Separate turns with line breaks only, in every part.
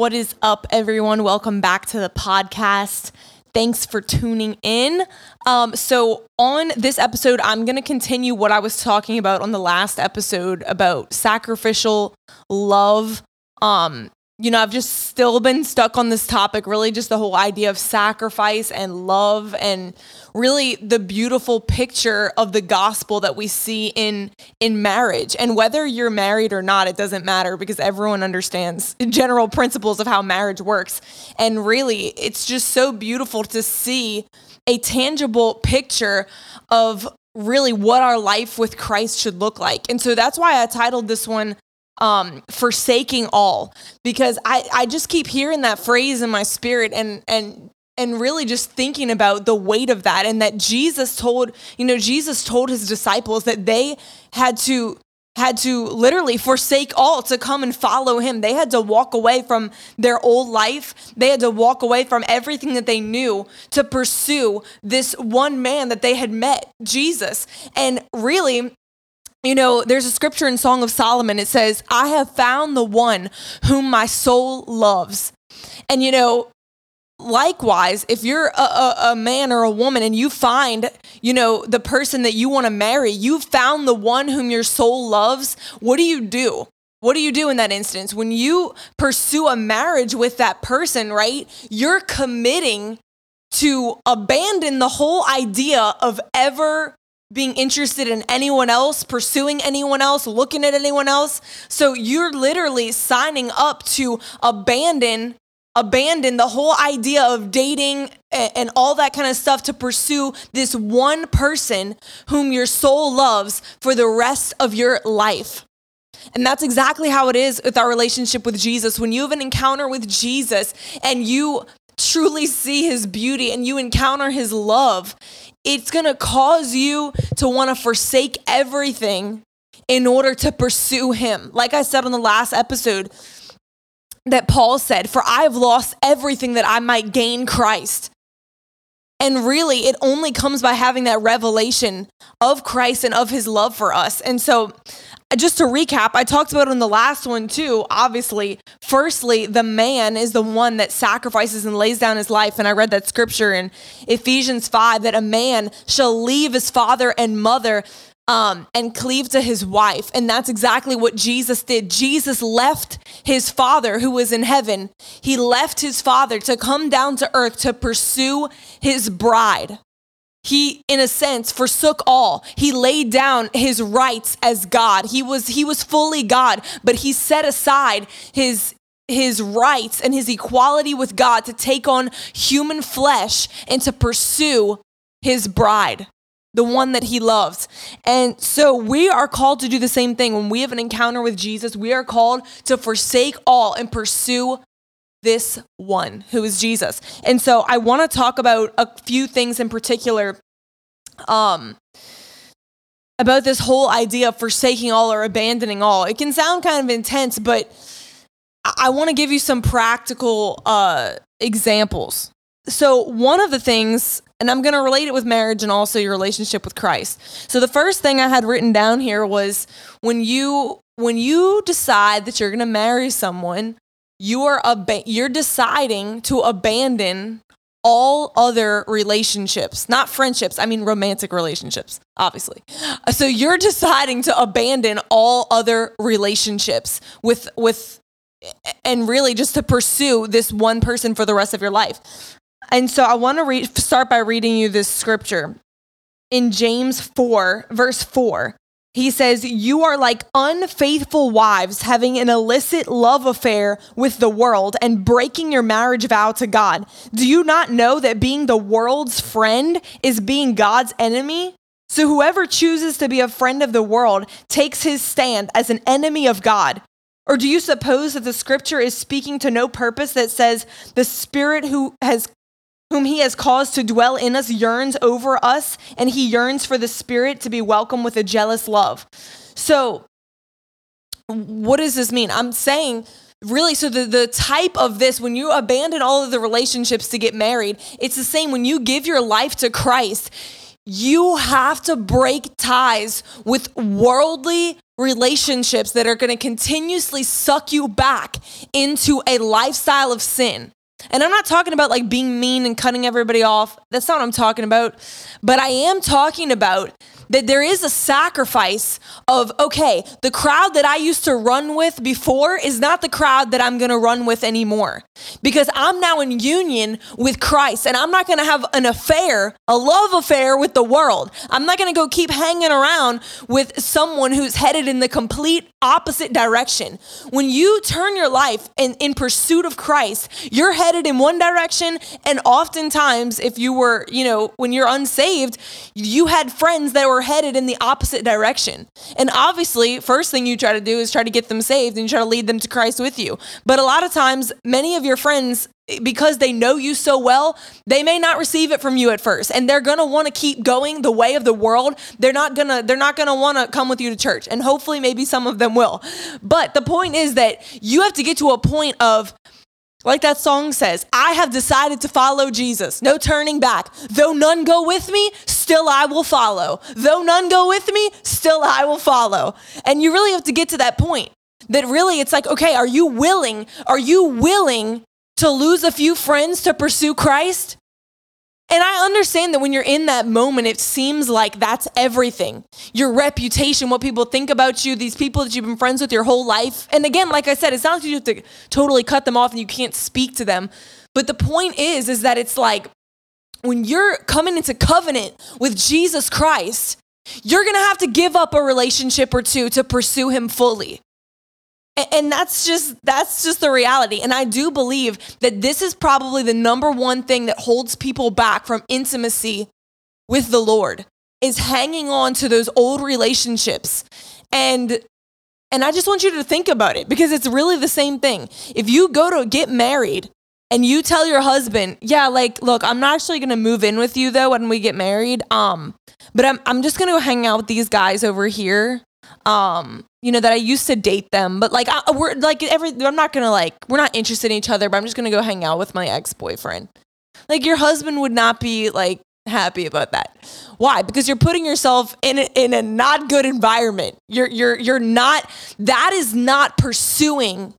What is up, everyone? Welcome back to the podcast. Thanks for tuning in. Um, so, on this episode, I'm going to continue what I was talking about on the last episode about sacrificial love. Um, you know, I've just still been stuck on this topic, really, just the whole idea of sacrifice and love, and really the beautiful picture of the gospel that we see in in marriage. And whether you're married or not, it doesn't matter because everyone understands general principles of how marriage works. And really, it's just so beautiful to see a tangible picture of really what our life with Christ should look like. And so that's why I titled this one um, forsaking all because I, I just keep hearing that phrase in my spirit and and and really just thinking about the weight of that and that Jesus told you know Jesus told his disciples that they had to had to literally forsake all to come and follow him. They had to walk away from their old life. They had to walk away from everything that they knew to pursue this one man that they had met, Jesus. And really, you know, there's a scripture in Song of Solomon. It says, I have found the one whom my soul loves. And, you know, likewise, if you're a, a, a, man or a woman and you find, you know, the person that you want to marry, you've found the one whom your soul loves, what do you do? What do you do in that instance? When you pursue a marriage with that person, right? You're committing to abandon the whole idea of ever being interested in anyone else, pursuing anyone else, looking at anyone else. So you're literally signing up to abandon abandon the whole idea of dating and all that kind of stuff to pursue this one person whom your soul loves for the rest of your life. And that's exactly how it is with our relationship with Jesus. When you have an encounter with Jesus and you truly see his beauty and you encounter his love, it's going to cause you to want to forsake everything in order to pursue him. Like I said on the last episode, that Paul said, For I have lost everything that I might gain Christ. And really, it only comes by having that revelation of Christ and of his love for us. And so, just to recap, I talked about it in the last one too. Obviously, firstly, the man is the one that sacrifices and lays down his life. And I read that scripture in Ephesians 5 that a man shall leave his father and mother um, and cleave to his wife. And that's exactly what Jesus did. Jesus left his father who was in heaven, he left his father to come down to earth to pursue his bride he in a sense forsook all he laid down his rights as god he was he was fully god but he set aside his his rights and his equality with god to take on human flesh and to pursue his bride the one that he loves. And so we are called to do the same thing. When we have an encounter with Jesus, we are called to forsake all and pursue this one who is Jesus. And so I want to talk about a few things in particular um about this whole idea of forsaking all or abandoning all. It can sound kind of intense, but I, want to give you some practical uh examples. So one of the things and I'm going to relate it with marriage and also your relationship with Christ. So the first thing I had written down here was when you when you decide that you're going to marry someone, you are ab- you're deciding to abandon all other relationships, not friendships, I mean romantic relationships, obviously. So you're deciding to abandon all other relationships with with and really just to pursue this one person for the rest of your life. And so I want to re- start by reading you this scripture in James 4 verse 4. He says, You are like unfaithful wives having an illicit love affair with the world and breaking your marriage vow to God. Do you not know that being the world's friend is being God's enemy? So whoever chooses to be a friend of the world takes his stand as an enemy of God. Or do you suppose that the scripture is speaking to no purpose that says the spirit who has whom he has caused to dwell in us yearns over us, and he yearns for the Spirit to be welcome with a jealous love. So, what does this mean? I'm saying, really, so the, the type of this, when you abandon all of the relationships to get married, it's the same when you give your life to Christ you have to break ties with worldly relationships that are going to continuously suck you back into a lifestyle of sin. And I'm not talking about like being mean and cutting everybody off. That's not what I'm talking about. But I am talking about that there is a sacrifice of, okay, the crowd that I used to run with before is not the crowd that I'm gonna run with anymore. Because I'm now in union with Christ and I'm not gonna have an affair, a love affair with the world. I'm not gonna go keep hanging around with someone who's headed in the complete opposite direction. When you turn your life in, in pursuit of Christ, you're headed in one direction. And oftentimes, if you were, you know, when you're unsaved, you had friends that were headed in the opposite direction. And obviously, first thing you try to do is try to get them saved and you try to lead them to Christ with you. But a lot of times, many of your friends because they know you so well, they may not receive it from you at first and they're going to want to keep going the way of the world. They're not going to they're not going to want to come with you to church. And hopefully maybe some of them will. But the point is that you have to get to a point of like that song says, I have decided to follow Jesus. No turning back. Though none go with me, still I will follow. Though none go with me, still I will follow. And you really have to get to that point that really it's like, okay, are you willing? Are you willing to lose a few friends to pursue Christ? And I understand that when you're in that moment, it seems like that's everything your reputation, what people think about you, these people that you've been friends with your whole life. And again, like I said, it's not like you have to totally cut them off and you can't speak to them. But the point is, is that it's like when you're coming into covenant with Jesus Christ, you're gonna have to give up a relationship or two to pursue him fully and that's just that's just the reality. And i do believe that this is probably the number one thing that holds people back from intimacy with the lord is hanging on to those old relationships. And and i just want you to think about it because it's really the same thing. If you go to get married and you tell your husband yeah like look i'm not actually going to move in with you though when we get married um but i'm, I'm just going to go hang out with these guys over here um you know that I used to date them, but like I, we're like every I'm not gonna like we're not interested in each other, but I'm just gonna go hang out with my ex boyfriend. Like your husband would not be like happy about that. Why? Because you're putting yourself in a, in a not good environment. You're you're you're not that is not pursuing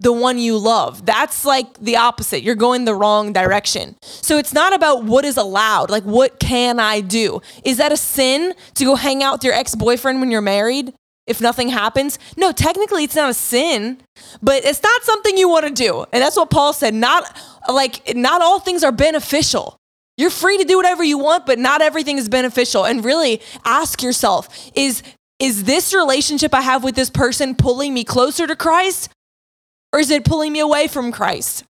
the one you love. That's like the opposite. You're going the wrong direction. So it's not about what is allowed. Like what can I do? Is that a sin to go hang out with your ex-boyfriend when you're married? If nothing happens. No, technically it's not a sin, but it's not something you want to do. And that's what Paul said. Not like not all things are beneficial. You're free to do whatever you want, but not everything is beneficial. And really ask yourself, is is this relationship I have with this person pulling me closer to Christ or is it pulling me away from Christ?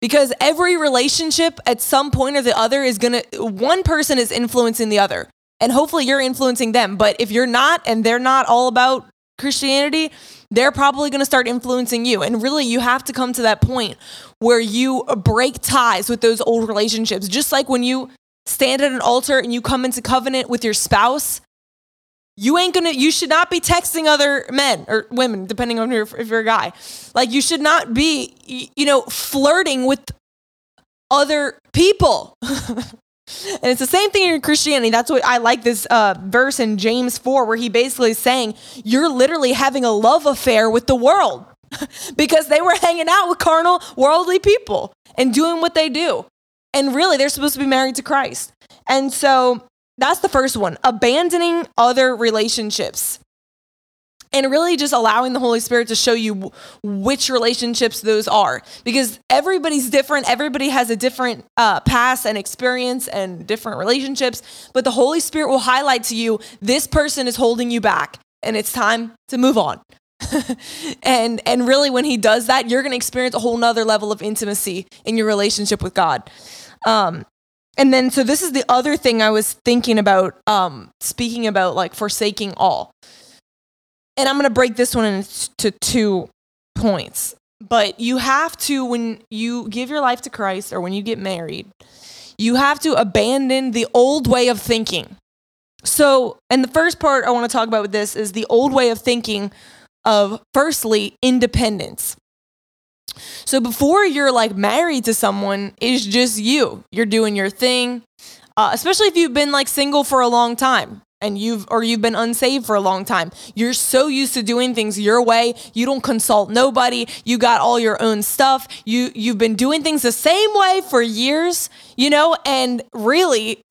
Because every relationship at some point or the other is going to one person is influencing the other and hopefully you're influencing them. But if you're not and they're not all about Christianity, they're probably going to start influencing you. And really, you have to come to that point where you break ties with those old relationships. Just like when you stand at an altar and you come into covenant with your spouse, you ain't gonna, you should not be texting other men or women, depending on your, if you're a guy. Like, you should not be, you know, flirting with other people. And it's the same thing in Christianity. That's what I like this uh, verse in James 4, where he basically is saying, You're literally having a love affair with the world because they were hanging out with carnal, worldly people and doing what they do. And really, they're supposed to be married to Christ. And so that's the first one abandoning other relationships and really just allowing the Holy Spirit to show you which relationships those are. Because everybody's different, everybody has a different uh, past and experience and different relationships, but the Holy Spirit will highlight to you this person is holding you back, and it's time to move on. and and really when he does that you're going to experience a whole nother level of intimacy in your relationship with god um, and then so this is the other thing i was thinking about um, speaking about like forsaking all and I'm going to break this one into two points. But you have to, when you give your life to Christ or when you get married, you have to abandon the old way of thinking. So, and the first part I want to talk about with this is the old way of thinking of, firstly, independence. So, before you're like married to someone, it's just you. You're doing your thing. uh, especially if you've been like single for a long time and you've or you've been unsaved for a long time. You're so used to doing things your way. You don't consult nobody. You got all your own stuff. You you've been doing things the same way for years, you know, and really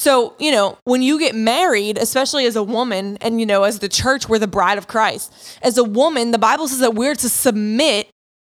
so, you know, when you get married, especially as a woman, and, you know, as the church, we're the bride of Christ. As a woman, the Bible says that we're to submit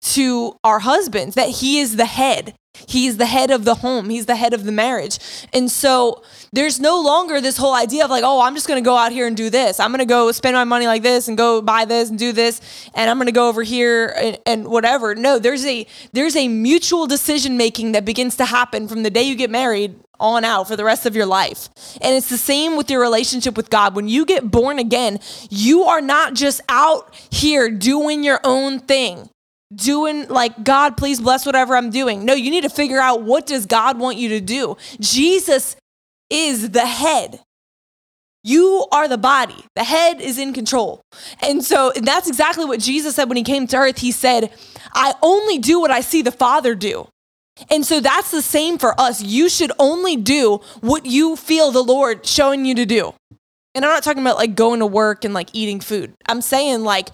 to our husbands, that he is the head. He's the head of the home. He's the head of the marriage. And so there's no longer this whole idea of like, oh, I'm just going to go out here and do this. I'm going to go spend my money like this and go buy this and do this and I'm going to go over here and, and, whatever. No, there's a there's a mutual decision making that begins to happen from the day you get married on out for the rest of your life. And it's the same with your relationship with God. When you get born again, you are not just out here doing your own thing doing like god please bless whatever i'm doing. No you need to figure out what does god want you to do. Jesus is the head. You are the body. The head is in control. And so that's exactly what jesus said when he came to earth. He said i only do what i see the father do. And so that's the same for us. You should only do what you feel the lord showing you to do. And i'm not talking about like going to work and like eating food. I'm saying like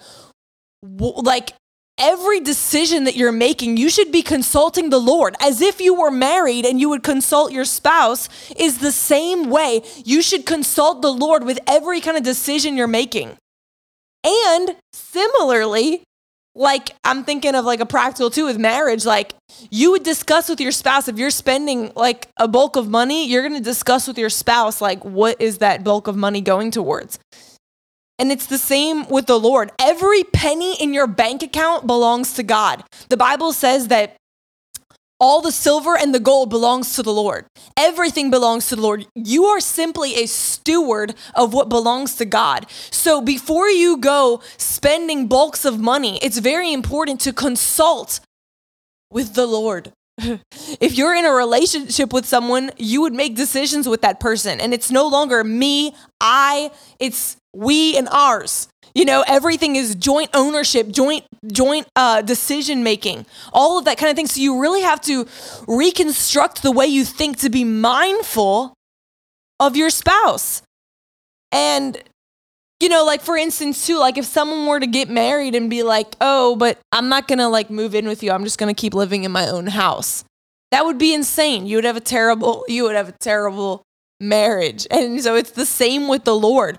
like every decision that you're making, you should be consulting the Lord as if you were married and you would consult your spouse, is the same way you should consult the Lord with every kind of decision you're making. And similarly, like I'm thinking of like a practical too with marriage, like you would discuss with your spouse if you're spending like a bulk of money, you're going to discuss with your spouse like what is that bulk of money going towards? And it's the same with the Lord. Every penny in your bank account belongs to God. The Bible says that all the silver and the gold belongs to the Lord. Everything belongs to the Lord. You are simply a steward of what belongs to God. So before you go spending bulks of money, it's very important to consult with the Lord. if you're in a relationship with someone, you would make decisions with that person. And it's no longer me, I, it's we and ours. You know, everything is joint ownership, joint joint uh, decision making, all of that kind of thing. So you really have to reconstruct the way you think to be mindful of your spouse. And you know, like for instance, too, like if someone were to get married and be like, "Oh, but I'm not gonna like move in with you. I'm just gonna keep living in my own house," that would be insane. You would have a terrible, you would have a terrible marriage. And so it's the same with the Lord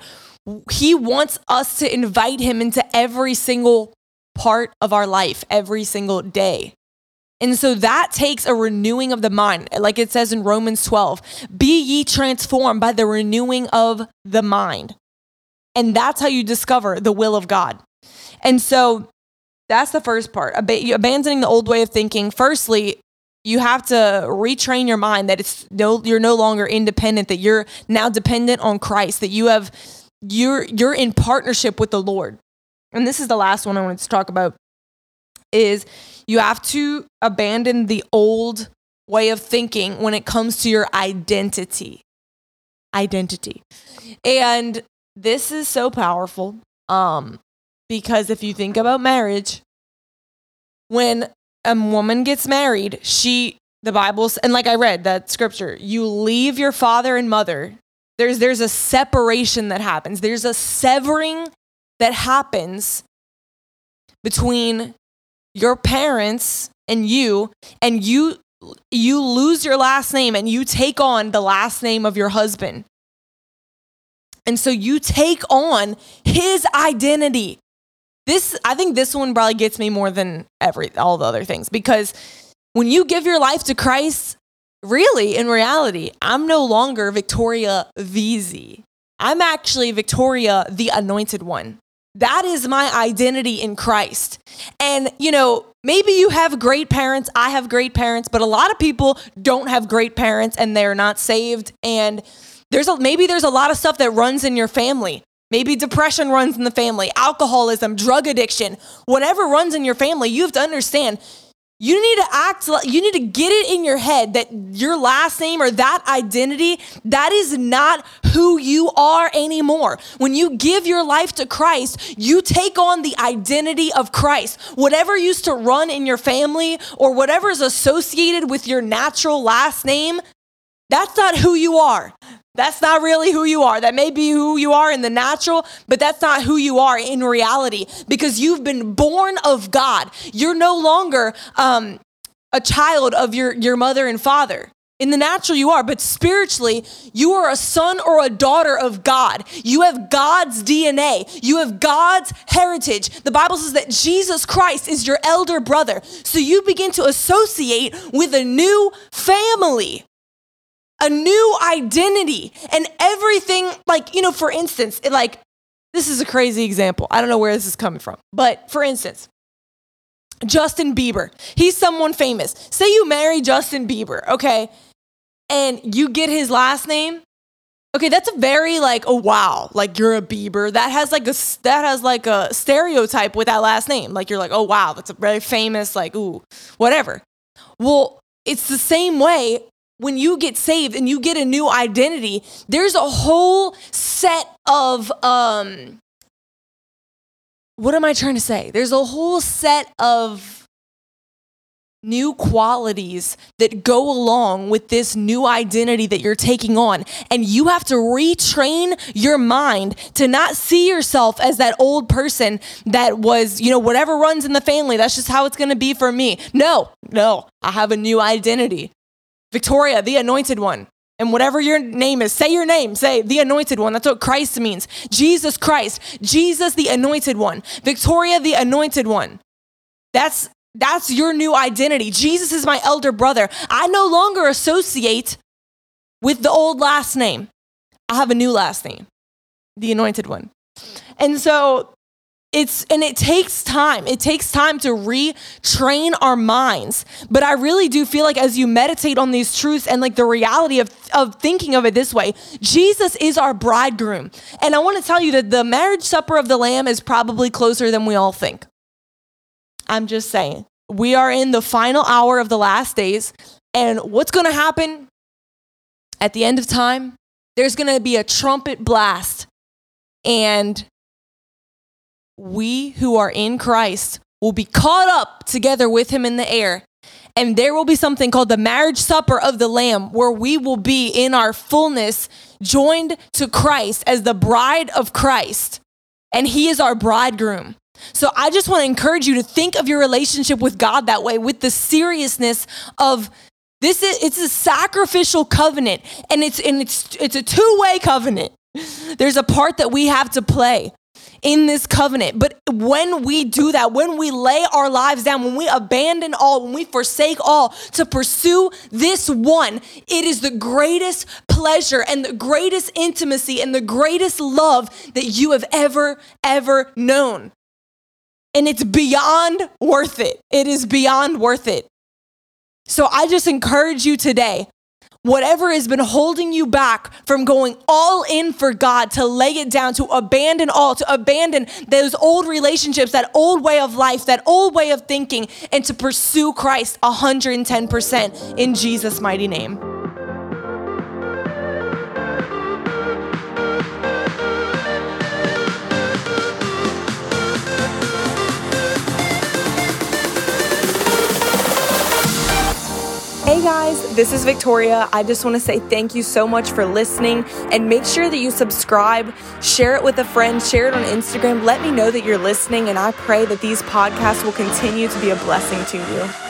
he wants us to invite him into every single part of our life, every single day. And so that takes a renewing of the mind. Like it says in Romans 12, be ye transformed by the renewing of the mind. And that's how you discover the will of God. And so that's the first part. Ab- abandoning the old way of thinking. Firstly, you have to retrain your mind that it's no you're no longer independent that you're now dependent on Christ that you have you're you're in partnership with the Lord. And this is the last one I wanted to talk about is you have to abandon the old way of thinking when it comes to your identity. Identity. And this is so powerful um because if you think about marriage when a woman gets married, she the Bible and like I read that scripture, you leave your father and mother there's, there's a separation that happens, there's a severing that happens between your parents and you, and you you lose your last name and you take on the last name of your husband. And so you take on his identity. This I think this one probably gets me more than every all the other things because when you give your life to Christ, really, in reality, I'm no longer Victoria VZ. I'm actually Victoria, the anointed one. That is my identity in Christ. And, you know, maybe you have great parents. I have great parents, but a lot of people don't have great parents and they're not saved. And there's a, maybe there's a lot of stuff that runs in your family. Maybe depression runs in the family, alcoholism, drug addiction, whatever runs in your family. You have to understand you need to act you need to get it in your head that your last name or that identity, that is not who you are anymore. When you give your life to Christ, you take on the identity of Christ. Whatever used to run in your family or whatever is associated with your natural last name, That's not who you are. That's not really who you are. That may be who you are in the natural, but that's not who you are in reality because you've been born of God. You're no longer um, a child of your, your mother and father. In the natural, you are, but spiritually, you are a son or a daughter of God. You have God's DNA. You have God's heritage. The Bible says that Jesus Christ is your elder brother. So you begin to associate with a new family, a new identity, and everything. Like, you know, for instance, it, like, this is a crazy example. I don't know where this is coming from, but for instance, Justin Bieber. He's someone famous. Say you marry Justin Bieber, okay? and you get his last name, okay, that's a very like, oh wow, like you're a Bieber. That has like a that has like a stereotype with that last name. Like you're like, oh wow, that's a very famous, like, ooh, whatever. Well, it's the same way when you get saved and you get a new identity, there's a whole set of um what am I trying to say? There's a whole set of new qualities that go along with this new identity that you're taking on. And you have to retrain your mind to not see yourself as that old person that was, you know, whatever runs in the family, that's just how it's going to be for me. No, no, I have a new identity. Victoria, the anointed one. And whatever your name is, say your name, say the anointed one. That's what Christ means. Jesus Christ, Jesus the anointed one, Victoria the anointed one. That's that's your new identity. Jesus is my elder brother. I no longer associate with the old last name. I have a new last name, the anointed one. And so it's and it takes time. It takes time to retrain our minds. But I really do feel like as you meditate on these truths and like the reality of, of thinking of it this way, Jesus is our bridegroom. And I want to tell you that the marriage supper of the Lamb is probably closer than we all think. I'm just saying. We are in the final hour of the last days. And what's going to happen at the end of time? There's going to be a trumpet blast. And we who are in Christ will be caught up together with him in the air. And there will be something called the marriage supper of the Lamb, where we will be in our fullness joined to Christ as the bride of Christ. And he is our bridegroom. So I just want to encourage you to think of your relationship with God that way, with the seriousness of this is it's a sacrificial covenant and it's and it's it's a two-way covenant. There's a part that we have to play in this covenant. But when we do that, when we lay our lives down, when we abandon all, when we forsake all to pursue this one, it is the greatest pleasure and the greatest intimacy and the greatest love that you have ever, ever known. And it's beyond worth it. It is beyond worth it. So I just encourage you today whatever has been holding you back from going all in for God, to lay it down, to abandon all, to abandon those old relationships, that old way of life, that old way of thinking, and to pursue Christ 110% in Jesus' mighty name. This is Victoria. I just want to say thank you so much for listening and make sure that you subscribe, share it with a friend, share it on Instagram. Let me know that you're listening, and I pray that these podcasts will continue to be a blessing to you.